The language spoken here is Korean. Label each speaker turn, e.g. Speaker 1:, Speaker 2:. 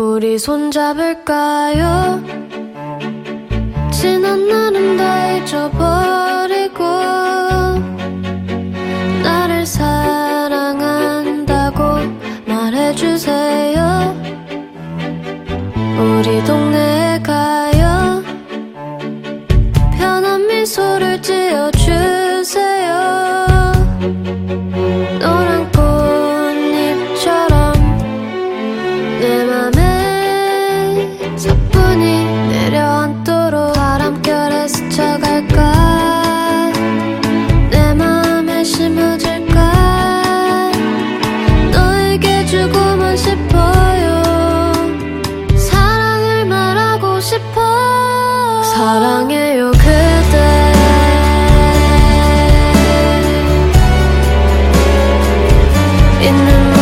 Speaker 1: 우리 손잡을까요? 지난 날은 다 잊어버리고 나를 사랑한다고 말해주세요 우리 동네 사랑해요 그대. 있는